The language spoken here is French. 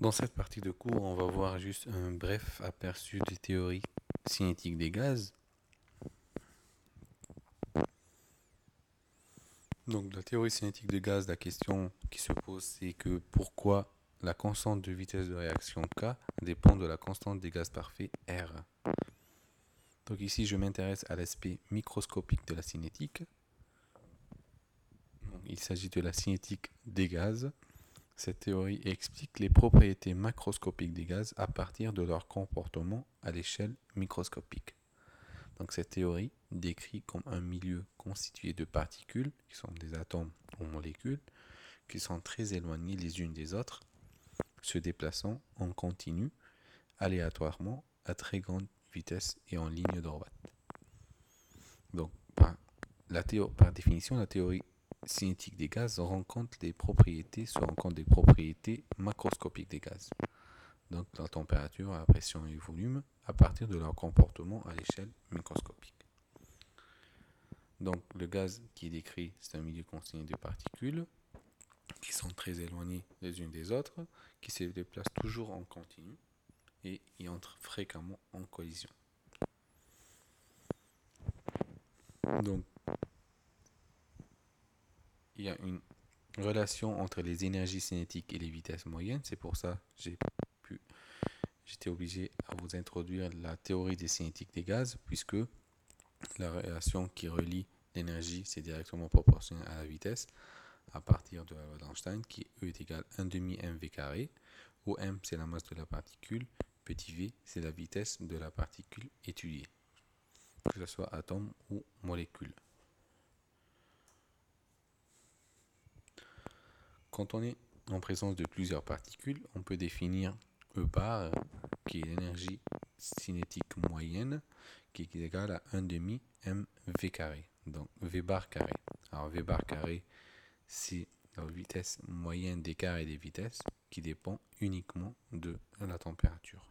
Dans cette partie de cours, on va voir juste un bref aperçu des théories cinétiques des gaz. Donc, la théorie cinétique des gaz, la question qui se pose, c'est que pourquoi la constante de vitesse de réaction K dépend de la constante des gaz parfaits R? Donc ici, je m'intéresse à l'aspect microscopique de la cinétique. il s'agit de la cinétique des gaz. Cette théorie explique les propriétés macroscopiques des gaz à partir de leur comportement à l'échelle microscopique. Donc cette théorie décrit comme un milieu constitué de particules, qui sont des atomes ou molécules, qui sont très éloignées les unes des autres, se déplaçant en continu, aléatoirement, à très grande vitesse et en ligne droite. Donc, par, par définition, la théorie cinétique des gaz rend compte des propriétés, se rend compte des propriétés macroscopiques des gaz. Donc la température, la pression et le volume à partir de leur comportement à l'échelle microscopique. Donc le gaz qui est décrit, c'est un milieu constitué de particules qui sont très éloignées les unes des autres, qui se déplacent toujours en continu et y entrent fréquemment en collision. Donc il y a une relation entre les énergies cinétiques et les vitesses moyennes. C'est pour ça que j'ai j'étais obligé à vous introduire la théorie des cinétiques des gaz, puisque la relation qui relie l'énergie, c'est directement proportionnel à la vitesse, à partir de la loi d'Einstein, qui E est égal à 1 demi mv carré, où m c'est la masse de la particule, petit v c'est la vitesse de la particule étudiée, que ce soit atome ou molécule. Quand on est en présence de plusieurs particules, on peut définir E bar, qui est l'énergie cinétique moyenne, qui est égale à 1 demi mv carré, donc v bar carré. Alors v bar carré, c'est la vitesse moyenne des carrés des vitesses qui dépend uniquement de la température.